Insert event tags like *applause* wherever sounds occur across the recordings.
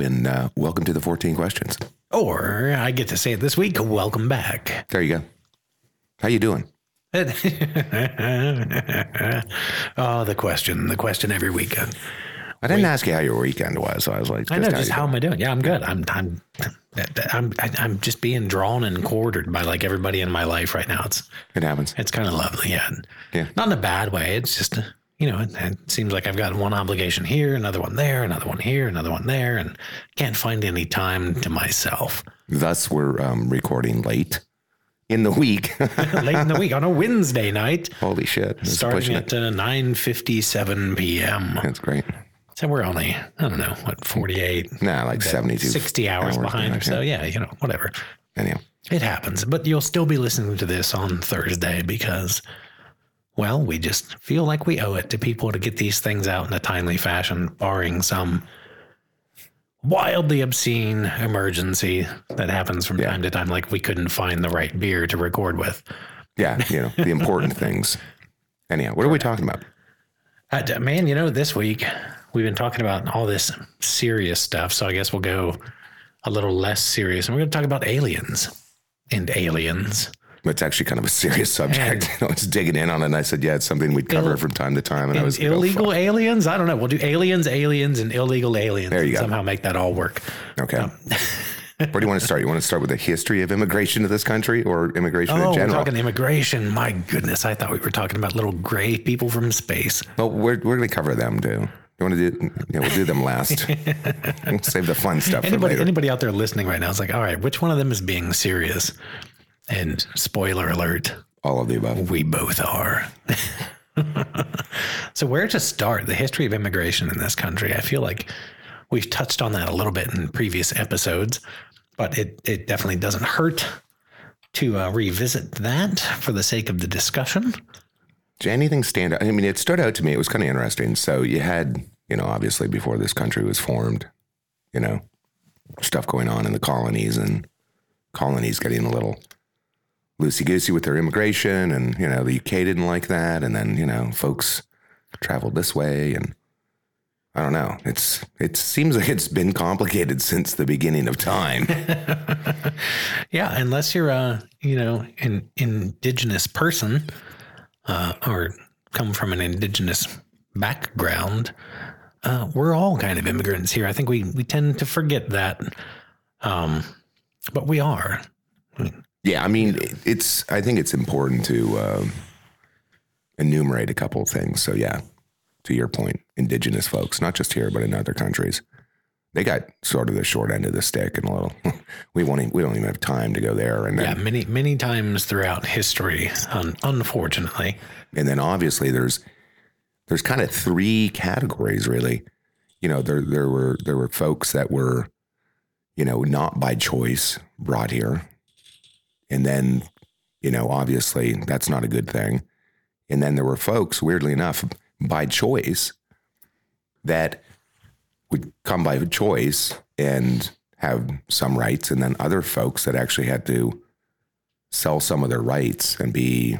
And uh, welcome to the 14 questions. Or I get to say it this week. Welcome back. There you go. How you doing? *laughs* oh, the question, the question every week. I didn't ask you how your weekend was, so I was like, I know how just how am I doing? Yeah, I'm good. I'm I'm I'm I'm just being drawn and quartered by like everybody in my life right now. It's It happens. it's kind of lovely. Yeah. Yeah. Not in a bad way. It's just you know, it, it seems like I've got one obligation here, another one there, another one here, another one there, and can't find any time to myself. Thus, we're um, recording late in the week. *laughs* *laughs* Late in the week on a Wednesday night, Holy shit! It's starting at uh, 9:57 p.m. That's great. So we're only, I don't know, what, 48, Nah, like 72. 60 hours, behind or so. Yeah, you know, whatever. Anyhow, It happens. But you'll still be listening to this on Thursday because, well, we just feel like we owe it to people to get these things out in a timely fashion, barring some wildly obscene emergency that happens from time to time, like we couldn't find the right beer to record with. yeah, you know the important *laughs* things. Anyhow, what are we talking about? Uh, man, you know, this week we've been talking about all this serious stuff. So I guess we'll go a little less serious. And we're going to talk about aliens and aliens. It's actually kind of a serious *laughs* subject. *laughs* I was digging in on it, and I said, "Yeah, it's something we'd cover Ill- from time to time." And I And was like, oh, illegal aliens? I don't know. We'll do aliens, aliens, and illegal aliens. There you go. Somehow make that all work. Okay. Um, *laughs* Where do you want to start? You want to start with the history of immigration to this country, or immigration Oh, in we're general? talking immigration. My goodness. I thought we were talking about little gray people from space. Well, we're, we're going to cover them too. You want to do? Yeah, we'll do them last. we'll save the fun stuff for Anybody, anybody out there listening right now is like, all right, which one of them is being serious? And spoiler alert, All of the above. We both are. *laughs* so, where to start? The history of immigration in this country. I feel like we've touched on that a little bit in previous episodes, but it, it definitely doesn't hurt to uh, revisit that for the sake of the discussion. Did anything stand out? I mean, it stood out to me. It was kind of interesting. So you had, you know, obviously before this country was formed, you know, stuff going on in the colonies and colonies getting a little loosey goosey with their immigration, and you know, the UK didn't like that, and then you know, folks traveled this way, and I don't know. It's it seems like it's been complicated since the beginning of time. *laughs* Yeah, unless you're a you know an indigenous person uh, or come from an indigenous background, uh, we're all kind of immigrants here. I think we we tend to forget that, um, but we are. Yeah, I mean, it- it's. I think it's important to um, enumerate a couple of things. So, yeah, to your point, indigenous folks, not just here but in other countries, they got sort of the short end of the stick, and a little. *laughs* we won't. Even, we don't even have time to go there, and Yeah, many many times throughout history, un- unfortunately. and then obviously there's there's kind of three categories really. You know, there there were there were folks that were, you know, not by choice brought here, and then, you know, obviously that's not a good thing. And then there were folks, weirdly enough, by choice, that would come by choice and have some rights, and then other folks that actually had to sell some of their rights and be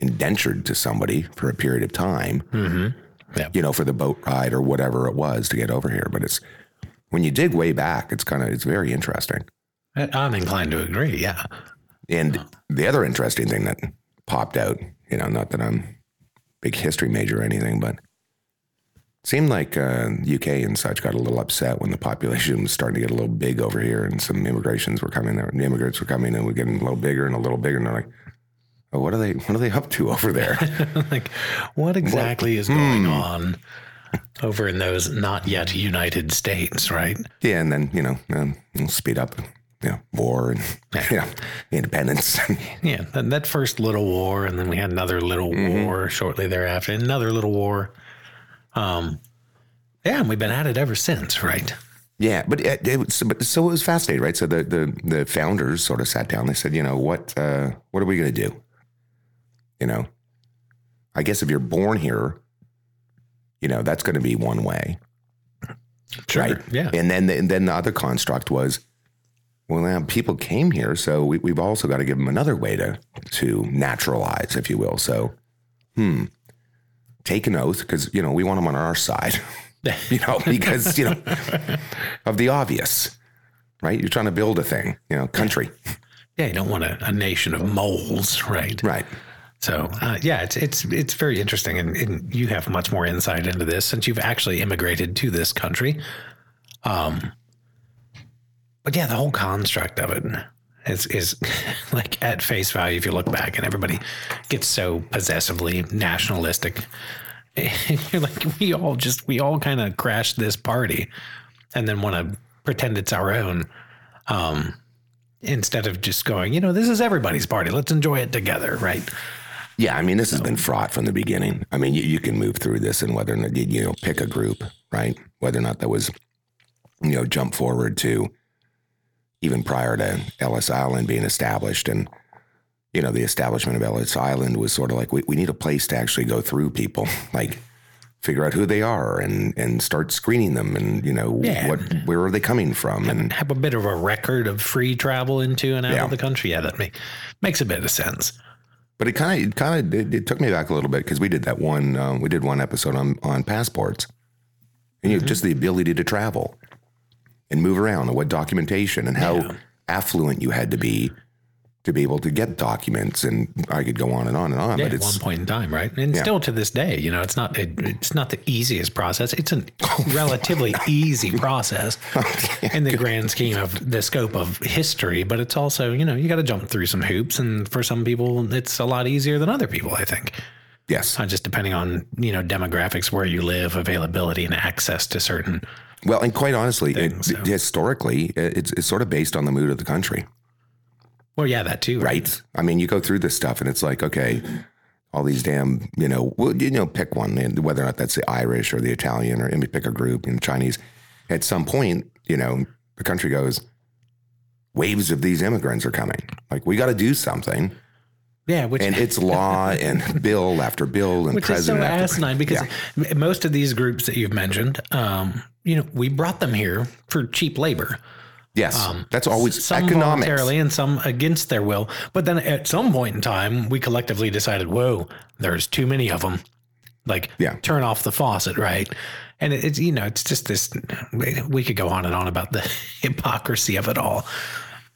indentured to somebody for a period of time, Mm-hmm. you know, for the boat ride or whatever it was to get over here. But it's when you dig way back, it's kind of it's very interesting. I'm inclined to agree. Yeah. And the other interesting thing that popped out, you know, not that I'm a big history major or anything, but it seemed like uh, UK and such got a little upset when the population was starting to get a little big over here, and some immigrations were coming there. The immigrants were coming and were getting a little bigger and a little bigger, and they're like, oh, "What are they? What are they up to over there?" *laughs* like, what exactly is going on over in those not yet United States, right? yeah, and then you know, um, we'll speed up, you know, war and *laughs* you know, independence. *laughs* Yeah, that, that first little war, and then we had another little Mm-hmm. war shortly thereafter, another little war. Um, yeah, and we've been at it ever since, right? Yeah, but it, it was, but so it was fascinating, right? So the the the founders sort of sat down. They said, you know, what uh, what are we going to do? You know, I guess if you're born here, you know, that's going to be one way, right? Yeah. And then the, and then the other construct was, well, now people came here, so we, we've also got to give them another way to to naturalize, if you will. So, hmm, take an oath because you know we want them on our side. *laughs* you know, because, you know, *laughs* of the obvious, right? You're trying to build a thing, you know, country. Yeah, you don't want a, a nation of moles, right? Right. So uh, yeah, it's it's it's very interesting, and, and, you have much more insight into this since you've actually immigrated to this country. Um, but yeah, the whole construct of it is is *laughs* like at face value. If you look back, and everybody gets so possessively nationalistic, *laughs* you're like, we all just we all kind of crashed this party, and then want to pretend it's our own. Um, instead of just going, you know, this is everybody's party. Let's enjoy it together, right? Yeah, I mean, this has been fraught from the beginning. I mean, you, you can move through this and whether or not you, you know pick a group, right? Whether or not that was, you know, jump forward to even prior to Ellis Island being established, and you know, the establishment of Ellis Island was sort of like we, we need a place to actually go through people, *laughs* like figure out who they are and and start screening them and you know Yeah. what where are they coming from and Have a bit of a record of free travel into and out Yeah. of the country. Yeah, that make, makes a bit of sense. But it kind of, it kind of, it, it took me back a little bit because we did that one, um, we did one episode on on passports, and you know, just the ability to travel and move around, and what documentation, and how Yeah. affluent you had to be to be able to get documents, and I could go on and on and on. Yeah, but at one point in time, right? And still to this day, you know, it's not it, it's not the easiest process. It's a *laughs* relatively *laughs* easy process *laughs* in the grand scheme of the scope of history. But it's also, you know, you got to jump through some hoops, and for some people, it's a lot easier than other people. I think, yes. uh, just depending on you know demographics, where you live, availability, and access to certain. Well, and quite honestly, it, so. historically, it's it's sort of based on the mood of the country. Well, yeah, that too, right? I mean, you go through this stuff and it's like, okay, all these damn, you know, well, you know, pick one, and whether or not that's the Irish or the Italian or I mean, pick a group and Chinese. At some point, you know, the country goes, waves of these immigrants are coming. Like, we got to do something. Yeah, which And it's law *laughs* and bill after bill and which is so president after asinine because Yeah. most of these groups that you've mentioned, um, you know, we brought them here for cheap labor. Yes, that's always um, Some economics. voluntarily and some against their will. But then at some point in time, we collectively decided, whoa, there's too many of them. Like, Yeah. turn off the faucet, right? And it, it's, you know, it's just this, we could go on and on about the *laughs* hypocrisy of it all.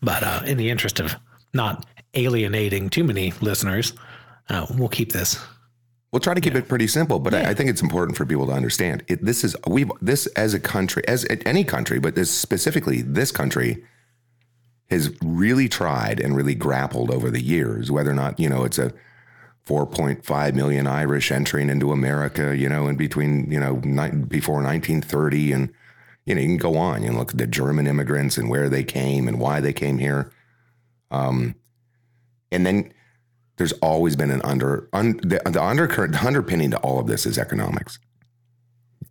But uh, in the interest of not alienating too many listeners, uh, we'll keep this. We'll try to keep it pretty simple, but I, I think it's important for people to understand. It, this is we've this as a country, as any country, but this specifically this country has really tried and really grappled over the years whether or not you know it's a 4.5 million Irish entering into America, you know, in between you know ni- before 1930, and you know you can go on. You know, look at the German immigrants and where they came and why they came here. Um, and then there's always been an under un, the, the undercurrent the underpinning to all of this is economics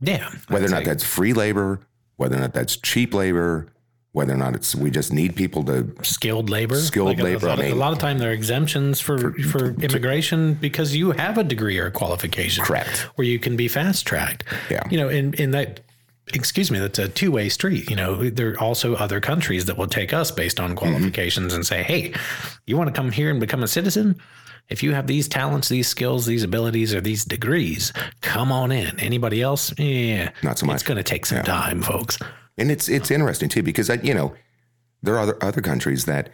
Yeah. whether or not say- that's free labor whether or not that's cheap labor whether or not it's we just need people to skilled labor. Skilled a- labor, A, I lot, of- mean- a lot of time there are exemptions for, for, immigration because you have a degree or a qualification. Correct. Where you can be fast tracked. Yeah. You know, in, in that, excuse me, that's a two way street. You know, there are also other countries that will take us based on mm-hmm. qualifications and say, hey, you want to come here and become a citizen? If you have these talents, these skills, these abilities, or these degrees, come on in. Anybody else? Yeah. Not so much. It's going to take some time, folks. and it's it's interesting too because I, you know there are other other countries that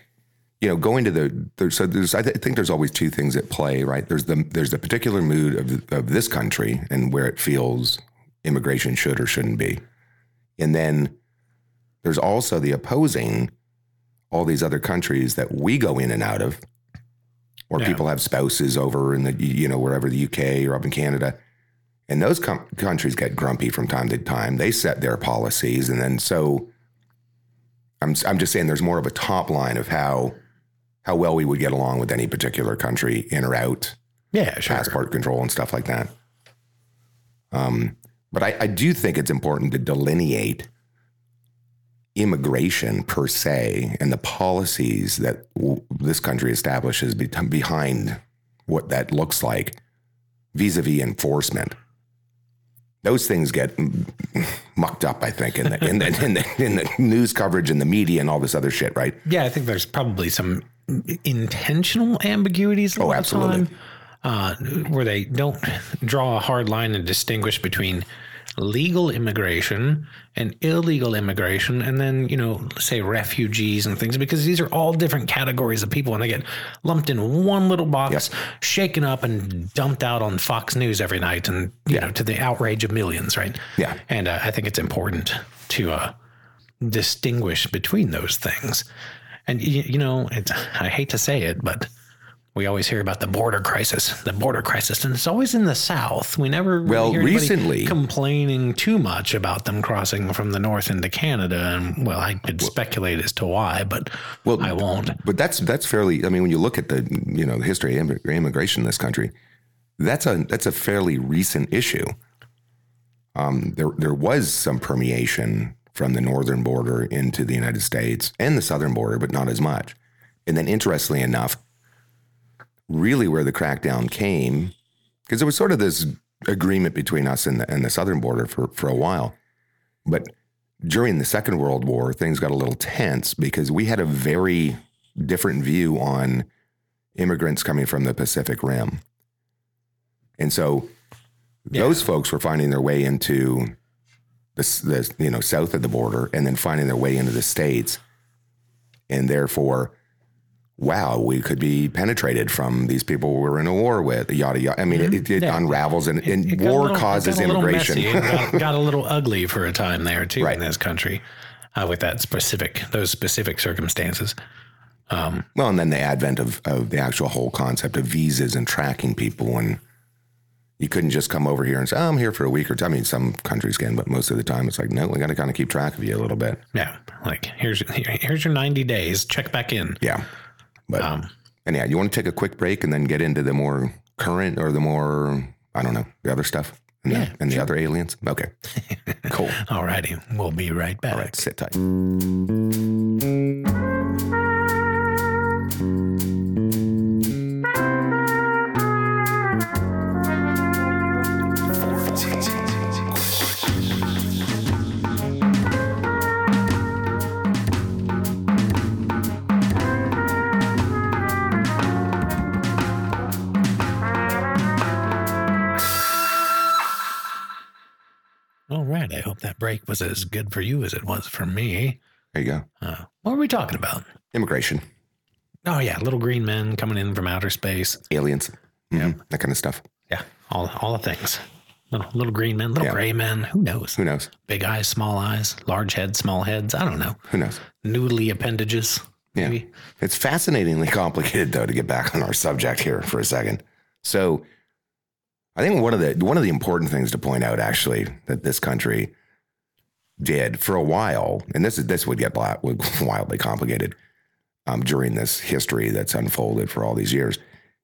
you know going to the there's so there's I th- think there's always two things at play right there's the there's the particular mood of of this country and where it feels immigration should or shouldn't be and then there's also the opposing all these other countries that we go in and out of or Yeah. people have spouses over in the you know wherever the UK or up in Canada and those com- countries get grumpy from time to time. They set their policies, and then so I'm I'm just saying there's more of a top line of how how well we would get along with any particular country in or out, Yeah, sure. passport control and stuff like that. Um, but I, I do think it's important to delineate immigration per se and the policies that w- this country establishes be- behind what that looks like vis-a-vis enforcement those things get mucked up, I think, in the in the, in the in the news coverage and the media and all this other shit, right? Yeah, I think there's probably some intentional ambiguities. A Oh, absolutely. time, uh, where they don't *laughs* draw a hard line and distinguish between legal immigration and illegal immigration, and then, you know, say refugees and things, because these are all different categories of people and they get lumped in one little box, shaken up and dumped out on Fox News every night and, you know, to the outrage of millions, right? Yeah. And uh, I think it's important to uh, distinguish between those things. And, you, you know, it's, I hate to say it, but we always hear about the border crisis, the border crisis, and it's always in the South. We never really Well, hear recently- complaining too much about them crossing from the north into Canada. And well, I could speculate as to why, but Well, I won't. But that's that's fairly. I mean, when you look at the you know the history of immigration in this country, that's a that's a fairly recent issue. Um, there there was some permeation from the northern border into the United States and the southern border, but not as much. And then, interestingly enough, really where the crackdown came, because there was sort of this agreement between us and the, and the southern border for for a while, but during the Second World War, things got a little tense because we had a very different view on immigrants coming from the Pacific Rim. And so those folks were finding their way into the, the you know south of the border and then finding their way into the states. And therefore wow we could be penetrated from these people we're in a war with yada yada i mean it, it, Mm-hmm. Yeah. unravels and, and It a war little- causes got immigration. It got, *laughs* got a little ugly for a time there too Right. in this country, uh, with that specific those specific circumstances. Um, Well, and then the advent of, of the actual whole concept of visas and tracking people. And you couldn't just come over here and say, oh, I'm here for a week or two. I mean, some countries can, but most of the time it's like, no, we got to kind of keep track of you a little bit. yeah, like here's here- here's your ninety days. Check back in. Yeah. But, Um, and yeah, you want to take a quick break and then get into the more current or the more, I don't know, the other stuff and, Yeah, the, and the other aliens? Okay. *laughs* cool. All righty. we'll be right back. All right. Sit tight. Break was as good for you as it was for me. There you go. Uh, what were we talking about? Immigration, Oh yeah, little green men coming in from outer space. aliens, Mhm, that kind of stuff. Yeah, all all the things. Little little green men, little Yeah. gray men. Who knows? Who knows? Big eyes, small eyes, large heads, small heads. I don't know. Who knows? Noodly appendages. Yeah. Maybe. It's fascinatingly complicated though to get back on our subject here for a second. So I think one of the one of the important things to point out actually that this country did for a while, and this is this would get *laughs* wildly complicated um, during this history that's unfolded for all these years,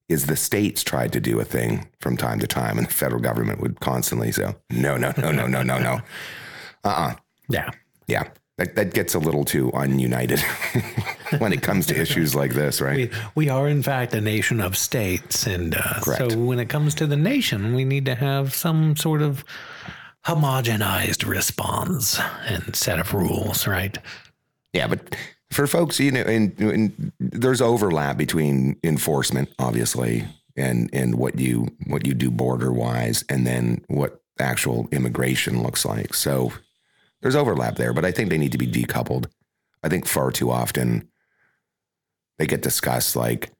is the states tried to do a thing from time to time, and the federal government would constantly say, "No, no, no, no, no, no, no, *laughs* uh, uh Yeah. yeah." That, that gets a little too ununited *laughs* when it comes to issues like this, right? We, we are, in fact, a nation of states. And uh, so when it comes to the nation, we need to have some sort of homogenized response and set of rules, right? Yeah, but for folks, you know, and, and there's overlap between enforcement, obviously, and and what you what you do border wise, and then what actual immigration looks like. So there's overlap there, but I think they need to be decoupled. I think far too often they get discussed like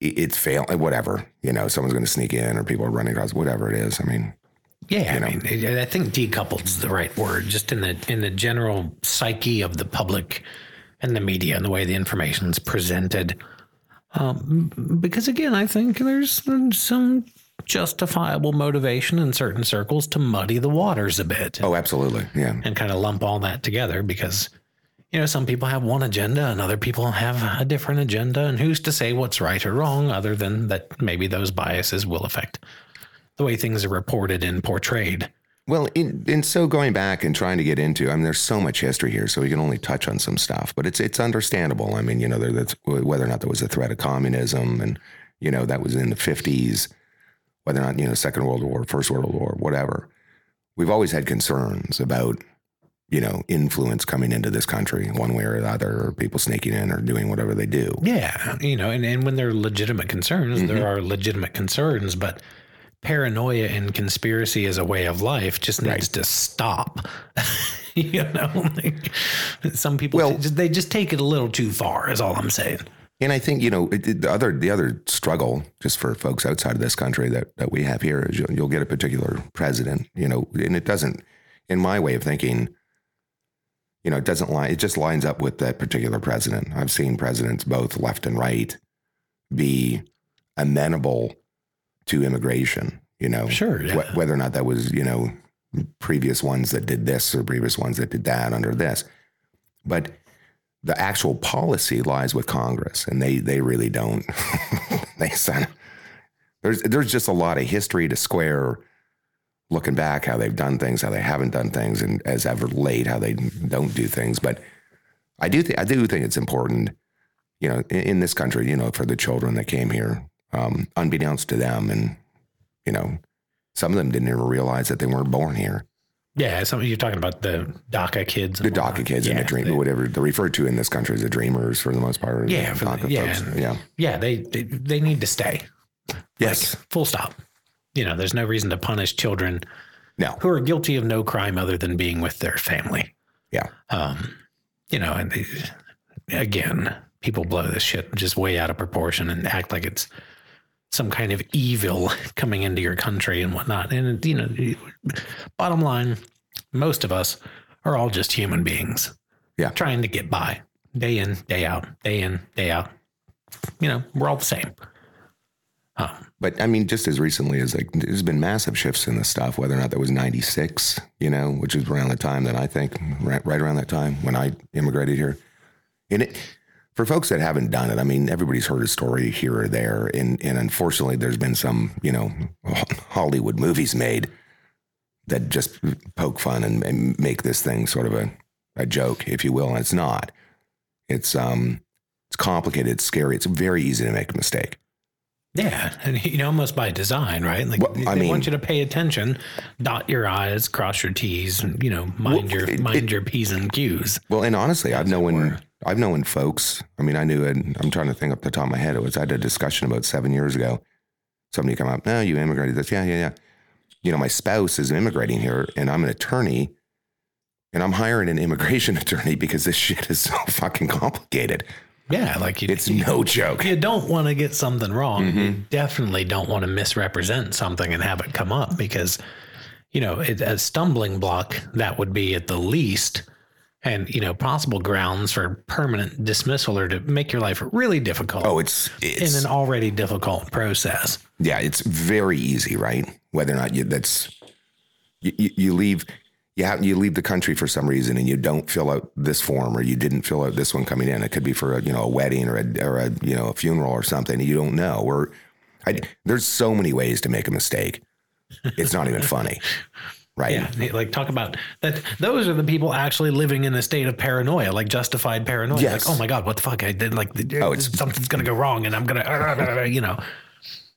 it's fail, whatever. You know, someone's going to sneak in, or people are running across, whatever it is. I mean, Yeah. I mean, I think decoupled is the right word, just in the in the general psyche of the public and the media and the way the information is presented. Um, because again, I think there's some justifiable motivation in certain circles to muddy the waters a bit oh, absolutely, yeah, and kind of lump all that together because you know some people have one agenda and other people have a different agenda and who's to say what's right or wrong other than that maybe those biases will affect the way things are reported and portrayed Well, in, and so going back and trying to get into, I mean, there's so much history here, so we can only touch on some stuff, but it's it's understandable. I mean, you know, there, that's whether or not there was a threat of communism, and you know that was in the 50s, whether or not you know Second World War, First World War, whatever. We've always had concerns about you know influence coming into this country one way or the other, or people sneaking in or doing whatever they do. Yeah, you know, and, and when there are legitimate concerns, there mm-hmm. are legitimate concerns, but paranoia and conspiracy as a way of life just needs to stop. *laughs* you know, like, some people Well- they just take it a little too far. Is all I'm saying. And I think you know it, it- the other the other struggle just for folks outside of this country that that we have here is you'll, you'll get a particular president, you know, and it doesn't, in my way of thinking, you know, it doesn't line. It just lines up with that particular president. I've seen presidents both left and right be amenable to immigration. You know, Sure, yeah. wh- whether or not that was you know previous ones that did this or previous ones that did that under this, but the actual policy lies with Congress, and they they really don't. *laughs* they send, there's there's just a lot of history to square. Looking back, how they've done things, how they haven't done things, and as ever late, how they don't do things. But I do think I do think it's important, you know, in, in this country, you know, for the children that came here, um, unbeknownst to them, and you know, some of them didn't even realize that they weren't born here. Yeah, some you're talking about the DACA kids. The DACA kids and the dream, they- whatever they're referred to in this country as the dreamers for the most part. Yeah, the- DACA yeah. folks. yeah. yeah, they, they they need to stay. Yes. Full stop. You know, there's no reason to punish children No. who are guilty of no crime other than being with their family. Yeah. Um, you know, and they, again, people blow this shit just way out of proportion and act like it's some kind of evil coming into your country and whatnot. And you know, bottom line, most of us are all just human beings. Yeah. Trying to get by day in, day out, day in, day out. You know, we're all the same. Um, But I mean, just as recently as like, there's been massive shifts in this stuff, whether or not that was 96, you know, which is around the time that I think, right, right around that time when I immigrated here. And it, for folks that haven't done it, I mean, everybody's heard a story here or there. And, and unfortunately, there's been some, you know, Hollywood movies made that just poke fun and, and make this thing sort of a, a joke, if you will. And it's not. It's, um, it's complicated, it's scary, it's very easy to make a mistake. Yeah, and you know, almost by design, right? Like Well, they mean- want you to pay attention, dot your i's, cross your t's, and you know, mind Well, your it- mind it- your p's and q's. Well, and honestly, I've known were. I've known folks. I mean, I knew it. I'm trying to think up the top of my head. It was I had a discussion about seven years ago. Somebody come up, no, you immigrated. This, yeah, yeah, yeah. You know, my spouse is immigrating here, and I'm an attorney, and I'm hiring an immigration *laughs* attorney because this shit is so fucking complicated. Yeah, like you, It's you, no joke. you don't want to get something wrong. You Mm-hmm. definitely don't want to misrepresent something and have it come up because, you know, it, a stumbling block that would be at the least, and you know, possible grounds for permanent dismissal or to make your life really difficult. Oh, it's in an already difficult process. yeah, it's very easy, right? Whether or not you that's you, you, you leave you have you leave the country for some reason and you don't fill out this form or you didn't fill out this one coming in. It could be for a you know a wedding or a or a you know a funeral or something. You don't know. Or I, there's so many ways to make a mistake. It's not even funny, *laughs* right? Yeah, like talk about that. Those are the people actually living in a state of paranoia, like justified paranoia. Yes. Like, oh my god, what the fuck? I did like, Oh, it's- something's gonna go wrong, and I'm gonna, *laughs* you know.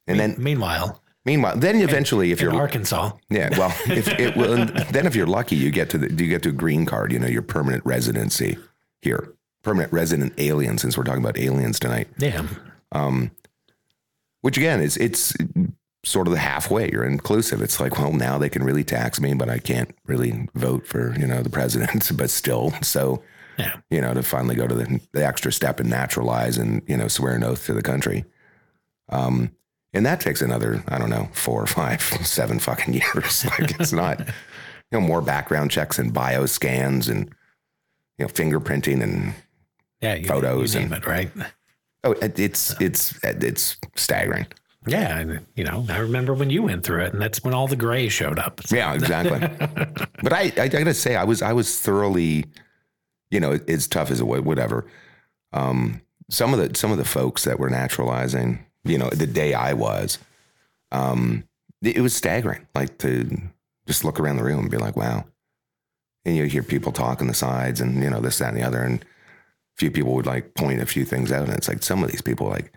And then Meanwhile, meanwhile, then eventually, if you're in Arkansas, Yeah, well, *laughs* if it will, then if you're lucky, you get to the, do you get to a green card, you know, your permanent residency here, permanent resident alien. Since we're talking about aliens tonight, yeah, Um, which again is it's sort of the halfway. You're inclusive. It's like, well, now they can really tax me, but I can't really vote for you know the president. *laughs* But still, so yeah, you know, to finally go to the, the extra step and naturalize and you know swear an oath to the country. Um, and that takes another, I don't know, four or *laughs* five, seven fucking years. *laughs* Like it's not, you know, more background checks and bio scans and you know fingerprinting and yeah. You, Photos you name and- it, right? oh, it- it's it's it's staggering. Yeah, and, you know, I remember when you went through it, and that's when all the gray showed up. Yeah, exactly. *laughs* but I, I gotta say, I was, I was thoroughly, you know, it's tough as a wha- whatever. Um, some of the, some of the folks that were naturalizing, you know, the day I was, um, it, it was staggering. Like to just look around the room and be like, wow. And you hear people talk on the sides and, you know, this, that, and the other. And a few people would like point a few things out. And it's like some of these people, like,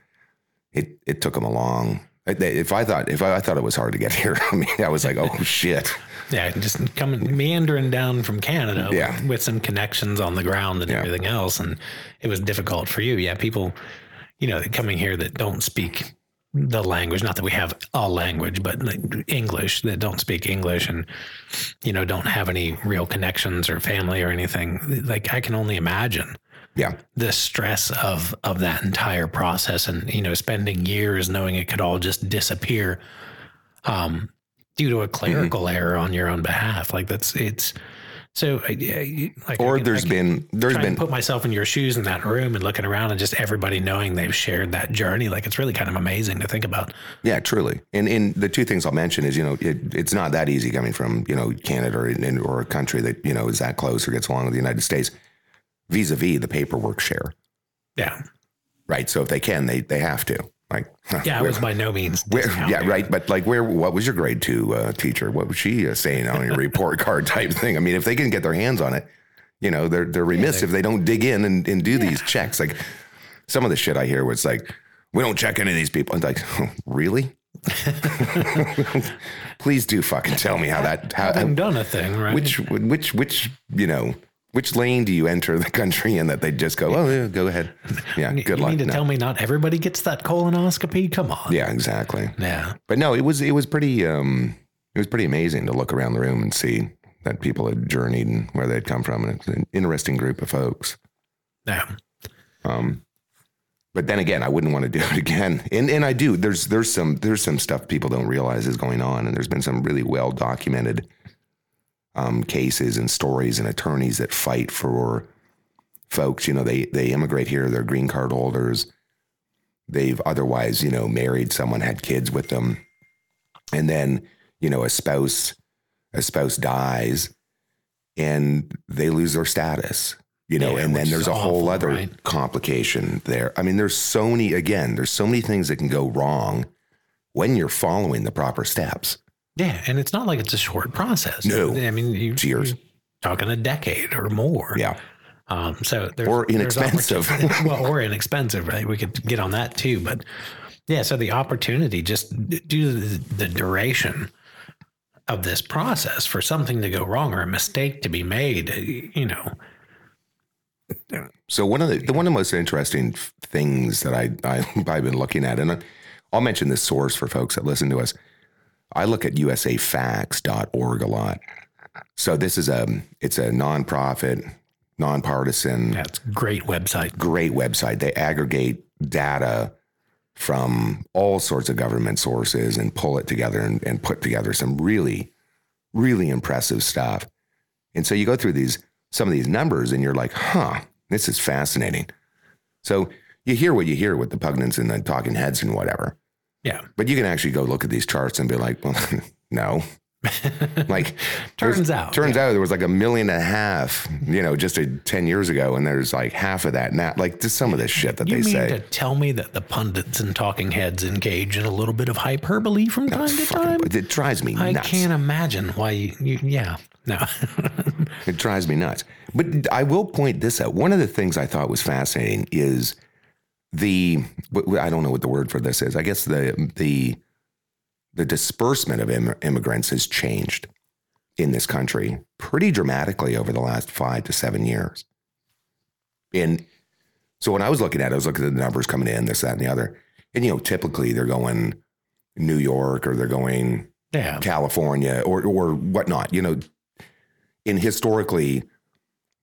it, it took them a long, if I thought, if I, I thought it was hard to get *laughs* here, I mean, I was like, oh shit. Yeah, just coming meandering down from Canada Yeah. with, with some connections on the ground and Yeah. everything else, and it was difficult for you. Yeah, people, you know, coming here that don't speak the language. Not that we have a language, but like English that don't speak English and you know don't have any real connections or family or anything. Like I can only imagine Yeah. the stress of of that entire process and you know spending years knowing it could all just disappear um due to a clerical Mm-hmm. error on your own behalf like that's it's so I- I- like I Or can- there's I been there's been put myself in your shoes in that room and looking around and just everybody knowing they've shared that journey like it's really kind of amazing to think about Yeah, truly. And and the two things I'll mention is, you know, it, it's not that easy coming from, you know, Canada or, or a country that, you know, is that close or gets along with the United States vis-a-vis the paperwork share. yeah Right. So if they can, they they have to. Like *laughs* yeah it was by no means where, yeah, right. But like, where? What was your grade two uh, teacher? What was she uh, saying on your report *laughs* card type thing? I mean, if they can get their hands on it, you know, they're they're remiss if they don't dig in and, and do these checks. Like some of the shit I hear was like, we don't check any of these people. I'm like, *laughs* really? Please do fucking tell me how that how having done a thing right which which which you know which lane do you enter the country in that they just go oh yeah go ahead. *laughs* Yeah you good luck. You mean to No. tell me not everybody gets that colonoscopy? Come on. Yeah exactly. Yeah. But no, it was it was pretty um it was pretty amazing to look around the room and see that people had journeyed and where they'd come from, and it's an interesting group of folks. yeah. Um, but then again, I wouldn't want to do it *laughs* again, and and I do. There's there's some there's some stuff people don't realize is going on, and there's been some really well documented um, cases and stories and attorneys that fight for folks. You know, they they immigrate here, they're green card holders. They've otherwise, you know, married someone, had kids with them, and then you know a spouse a spouse dies, and they lose their status. You know, Yeah, and then there's a whole awful, other right? complication there. I mean, there's so many again, there's so many things that can go wrong when you're following the proper steps. Yeah, and it's not like it's a short process. No. I mean, you, It's years. you're talking a decade or more. Yeah. Um, so there's, Or inexpensive. opportunity- *laughs* well, or inexpensive, right? We could get on that too, but yeah. So the opportunity, just due to the, the duration of this process, for something to go wrong or a mistake to be made, uh, you know, So one of the, the one of the most interesting things that I, I *laughs* I've been looking at, and I'll mention this source for folks that listen to us. I look at usafacts.org a lot. So this is a it's a nonprofit, nonpartisan, that's a great website. great website. They aggregate data from all sorts of government sources and pull it together and, and put together some really, really impressive stuff. And so you go through these some of these numbers and you're like, huh, this is fascinating. So you hear what you hear with the pugnants and the talking heads and whatever. Yeah. But you can actually go look at these charts and be like, well, *laughs* no. *laughs* like Turns out, turns out there was like a million and a half, you know, just a, 10 years ago. And there's like half of that now. Like just some of this shit that You they mean say. to tell me that the pundits and talking heads engage in a little bit of hyperbole from time to Fucking- time? it drives me nuts. I nuts. can't imagine why you, you yeah. No. It drives me nuts. But I will point this out. One of the things I thought was fascinating is the I don't know what the word for this is. I guess the the the disbursement of Im- immigrants has changed in this country pretty dramatically over the last five to seven years. And so when I was looking at it, I was looking at the numbers coming in, this, that, and the other. And you know, typically they're going New York or they're going yeah. California or or whatnot. You know, and historically,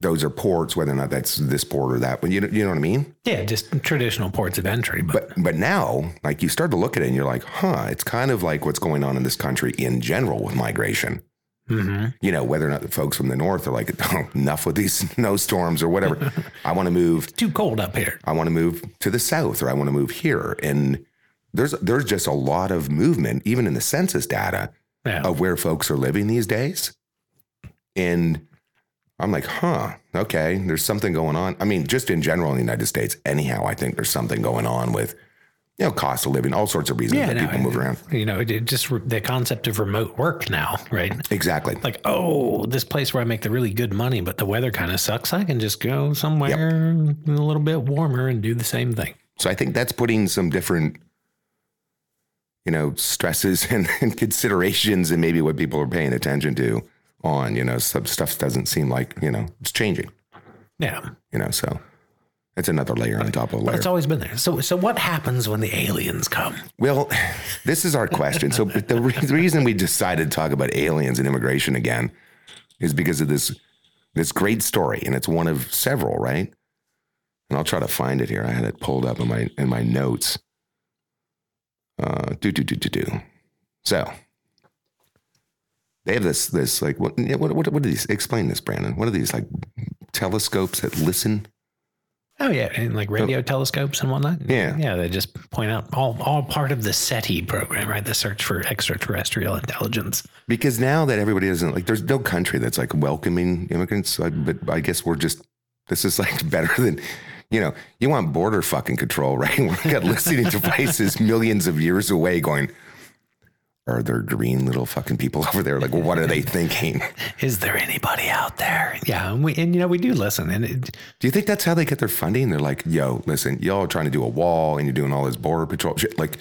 those are ports, whether or not that's this port or that. But you know, you know what I mean. Yeah, just traditional ports of entry. But, But but now, like you start to look at it, and you're like, huh, it's kind of like what's going on in this country in general with migration. Mhm. You know, whether or not the folks from the north are like, *laughs* oh, enough with these *laughs* snowstorms or whatever. *laughs* I want to move. too cold up here. I want to move to the south, or I want to move here. And there's there's just a lot of movement, even in the census data, Yeah. of where folks are living these days. And I'm like, huh, okay, there's something going on. I mean, just in general in the United States, anyhow, I think there's something going on with, you know, cost of living, all sorts of reasons that no, people move around. You know, it, just the concept of remote work now, right? Exactly. Like, oh, this place where I make the really good money, but the weather kind of sucks. I can just go somewhere a little bit warmer and do the same thing. So I think that's putting some different, you know, stresses *laughs* and, and considerations and maybe what people are paying attention to on, you know, some stuff doesn't seem like, you know, it's changing. Yeah. you know so It's another layer on top of a But layer. it's always been there. So, so what happens when the aliens come? Well, this is our question. So the, re- the reason we decided to talk about aliens and immigration again is because of this this great story, and it's one of several, right? And I'll try to find it here. I had it pulled up in my in my notes. Uh, do do do do do. So they have this this like what what what, what are these? Explain this, Brandon. What are these like telescopes that listen? Oh yeah, and like radio telescopes and whatnot. Yeah. yeah. They just point out all all part of the SETI program, right? The search for extraterrestrial intelligence. because now that everybody isn't like there's no country that's like welcoming immigrants like, but i guess we're just this is like *laughs* better than you know you want border fucking control right *laughs* We've got listening *laughs* devices millions of years away going are there green little fucking people *laughs* over there? Like what are they thinking? *laughs* Is there anybody out there? Yeah, and we and you know we do listen, and it, do you think that's how they get their funding? They're like yo listen y'all are trying to do a wall and you're doing all this border patrol shit. Like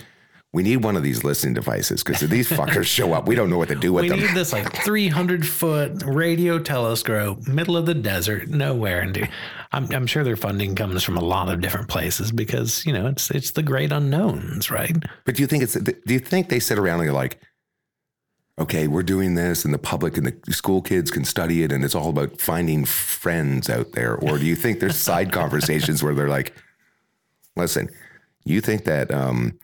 we need one of these listening devices because if these fuckers show up we don't know what to do with we them We need this like 300 foot radio telescope, middle of the desert, nowhere. And I'm I'm sure their funding comes from a lot of different places because you know it's it's the great unknowns, right? But do you think it's? Do you think they sit around and you're like, okay, we're doing this, and the public and the school kids can study it, and it's all about finding friends out there, or do you think there's side *laughs* conversations where they're like, listen, you think that, um,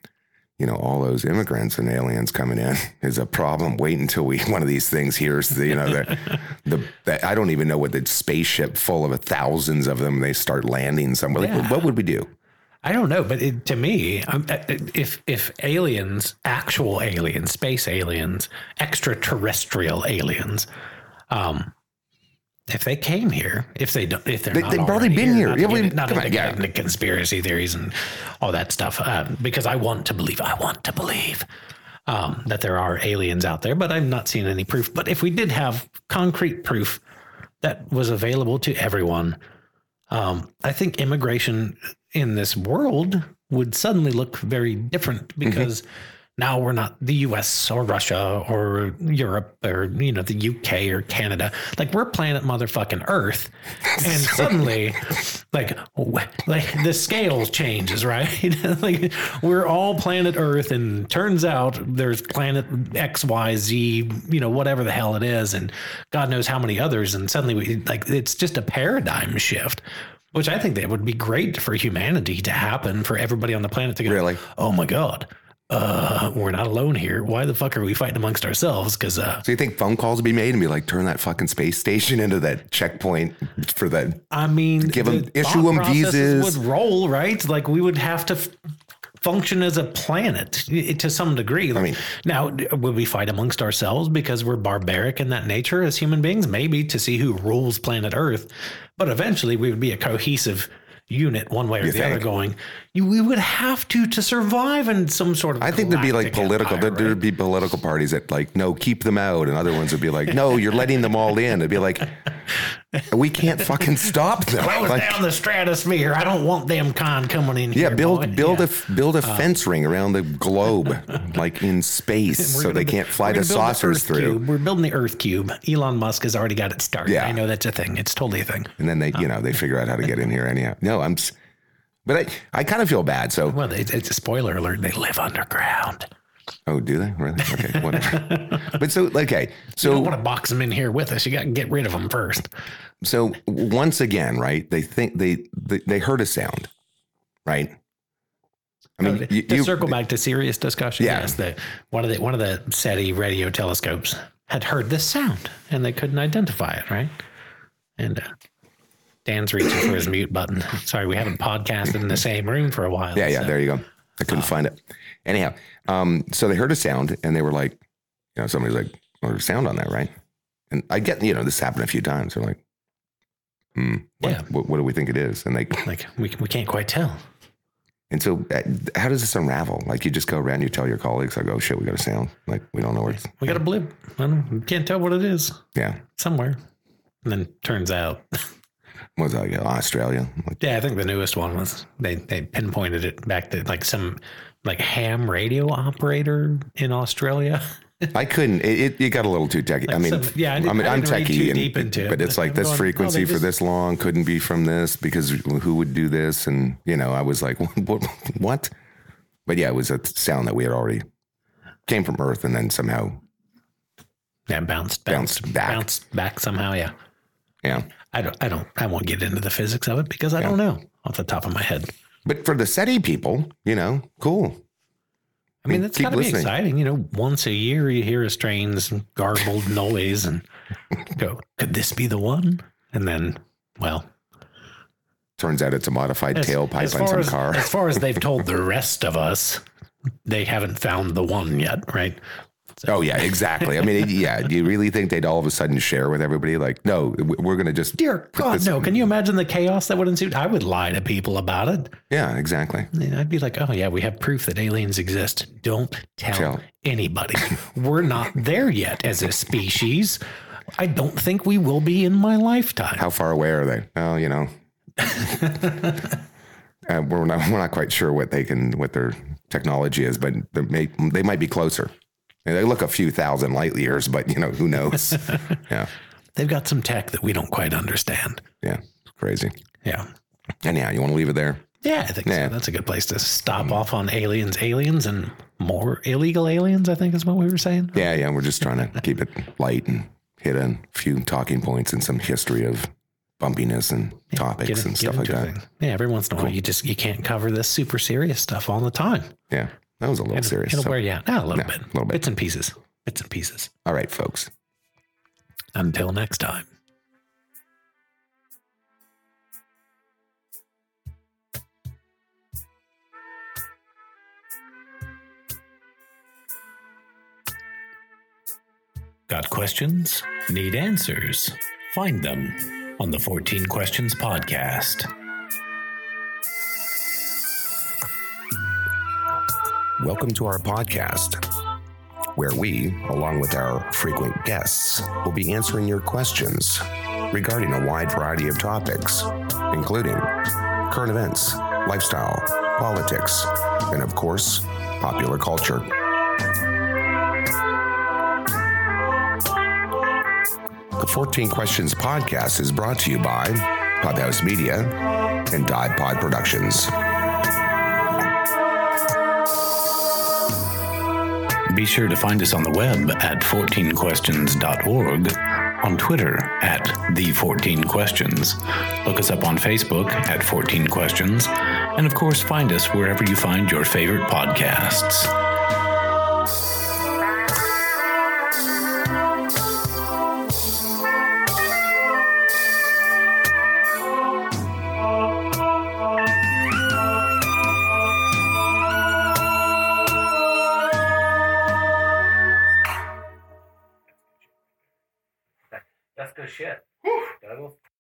you know, all those immigrants and aliens coming in *laughs* is a problem. Wait until we one of these things hears the, you know, the, the, the I don't even know what the spaceship full of thousands of them they start landing somewhere. Like, what would we do? I don't know, but it, to me, um, uh, if if aliens, actual aliens, space aliens, extraterrestrial aliens, um, if they came here, if they don't, if they're They- they've already been here. not Yeah, to not to get into conspiracy theories and all that stuff, uh, because I want to believe, I want to believe um, that there are aliens out there, but I've not seen any proof. But if we did have concrete proof that was available to everyone, um, I think immigration in this world would suddenly look very different because now we're not the US or Russia or Europe or you know the UK or Canada. Like we're planet motherfucking Earth, *laughs* and suddenly, like like the scale changes, right? *laughs* like we're all planet Earth, and turns out there's planet X, Y, Z, you know whatever the hell it is, and God knows how many others, and suddenly we like it's just a paradigm shift. Which I think that would be great for humanity to happen for everybody on the planet to go, Really? oh my God, uh, we're not alone here. Why the fuck are we fighting amongst ourselves? Because uh, So you think phone calls would be made and be like, turn that fucking space station into that checkpoint for that? I mean, give the issue them visas. Would roll right. Like we would have to. F- function as a planet to some degree. I mean- now, would we fight amongst ourselves because we're barbaric in that nature as human beings? Maybe to see who rules planet Earth, but eventually we would be a cohesive unit, one way or You the other. Going, you, we would have to to survive in some sort of. I think there'd be like political. empire, There'd, there'd be political parties that like, no, keep them out, and other ones would be like, no, you're letting them all in. It'd be like, we can't fucking stop them. Close Like, down the stratosphere. I don't want them con coming in yeah, here. build boy. build Yeah. a build a uh, fence ring around the globe, like in space, so they can't fly the saucers Earth through. Cube. We're building the Earth Cube. Elon Musk has already got it started. Yeah. I know that's a thing. It's totally a thing. And then they, you uh, know, they figure out how to get in here anyhow. No, I'm, but I, I kind of feel bad. So, Well, it's, it's a spoiler alert. They live underground. Oh, do they really? Okay, *laughs* whatever. but so, okay, You so don't want to box them in here with us. You got to get rid of them first. so once again, right? They think they they, they heard a sound, right? I mean, you, to you- circle back to serious discussion, Yeah. yes, the, one of the one of the SETI radio telescopes had heard this sound and they couldn't identify it, right? And uh, Dan's reaching for his mute button. Sorry, we haven't podcasted in the *laughs* same room for a while. yeah, yeah. so- There you go. I couldn't find it. Anyhow, um, so they heard a sound and they were like, you know, somebody's like, well, there's sound on that, right? And I get, you know, this happened a few times. They're like, hmm, what, Yeah. what, what do we think it is? And they, *laughs* Like we, we can't quite tell. And so, uh, how does this unravel? Like, you just go around, you tell your colleagues, like, oh shit, we got a sound. Like, we don't know where it's. We got a blip. I don't, we can't tell what it is Yeah. somewhere. And then turns out, *laughs* was that? Like, Australia? Like, yeah, I think the newest one was they they pinpointed it back to like some like ham radio operator in Australia. *laughs* I couldn't. It, it, got a little too techy. I mean, some- yeah, I I mean, I techie, too and, deep into it, but it's like I'm this going, oh, frequency for just- this long couldn't be from this because who would do this? And you know, I was like, *laughs* what? what? But yeah, it was a sound that we had already came from Earth, and then somehow, Yeah, bounced, Bounced bounced, back. bounced back somehow. Yeah. yeah. I don't, I don't, I won't get into the physics of it because I don't know off the top of my head. But for the SETI people, you know, cool. I mean, it's Keep got to be exciting. You know, once a year you hear a strange garbled *laughs* noise and go, could this be the one? And then, well, Turns out it's a modified as, tailpipe as on some as, car. as far as they've *laughs* told the rest of us, they haven't found the one yet, right? Oh yeah, exactly. I mean, yeah. Do you really think they'd all of a sudden share with everybody? Like, no, we're gonna just Dear God, no. Can you imagine the chaos that would ensue? I would lie to people about it. yeah, exactly. And I'd be like, oh, yeah, we have proof that aliens exist. Don't tell, Tell. anybody. *laughs* We're not there yet as a species. I don't think we will be in my lifetime. How far away are they? Well, you know, *laughs* uh, we're not we're not quite sure what they can what their technology is, but they may they might be closer. They look a few thousand light years, but you know who knows? *laughs* yeah, They've got some tech that we don't quite understand. yeah, crazy. Yeah. And yeah, you want to leave it there? Yeah, I think Yeah. so. That's a good place to stop off on aliens, aliens, and more illegal aliens, I think is what we were saying. Yeah, yeah. We're just trying to keep it light and hit a few talking points and some history of bumpiness and topics Get- and stuff like that. Yeah, every once in a while, you just you can't cover this super serious stuff all the time. Yeah, that was a little serious. It'll so- wear you out. Ah, a little Yeah, bit. a little bit. Bits and pieces. Bits and pieces. All right, folks. Until next time. Got questions? Need answers? Find them on the 14 Questions Podcast. Welcome to our podcast, where we, along with our frequent guests, will be answering your questions regarding a wide variety of topics, including current events, lifestyle, politics, and of course, popular culture. The 14 Questions podcast is brought to you by Clubhouse Media and Dive Pod Productions. Be sure to find us on the web at 14questions.org, on Twitter at The14Questions. Look us up on Facebook at 14 Questions, and of course, find us wherever you find your favorite podcasts.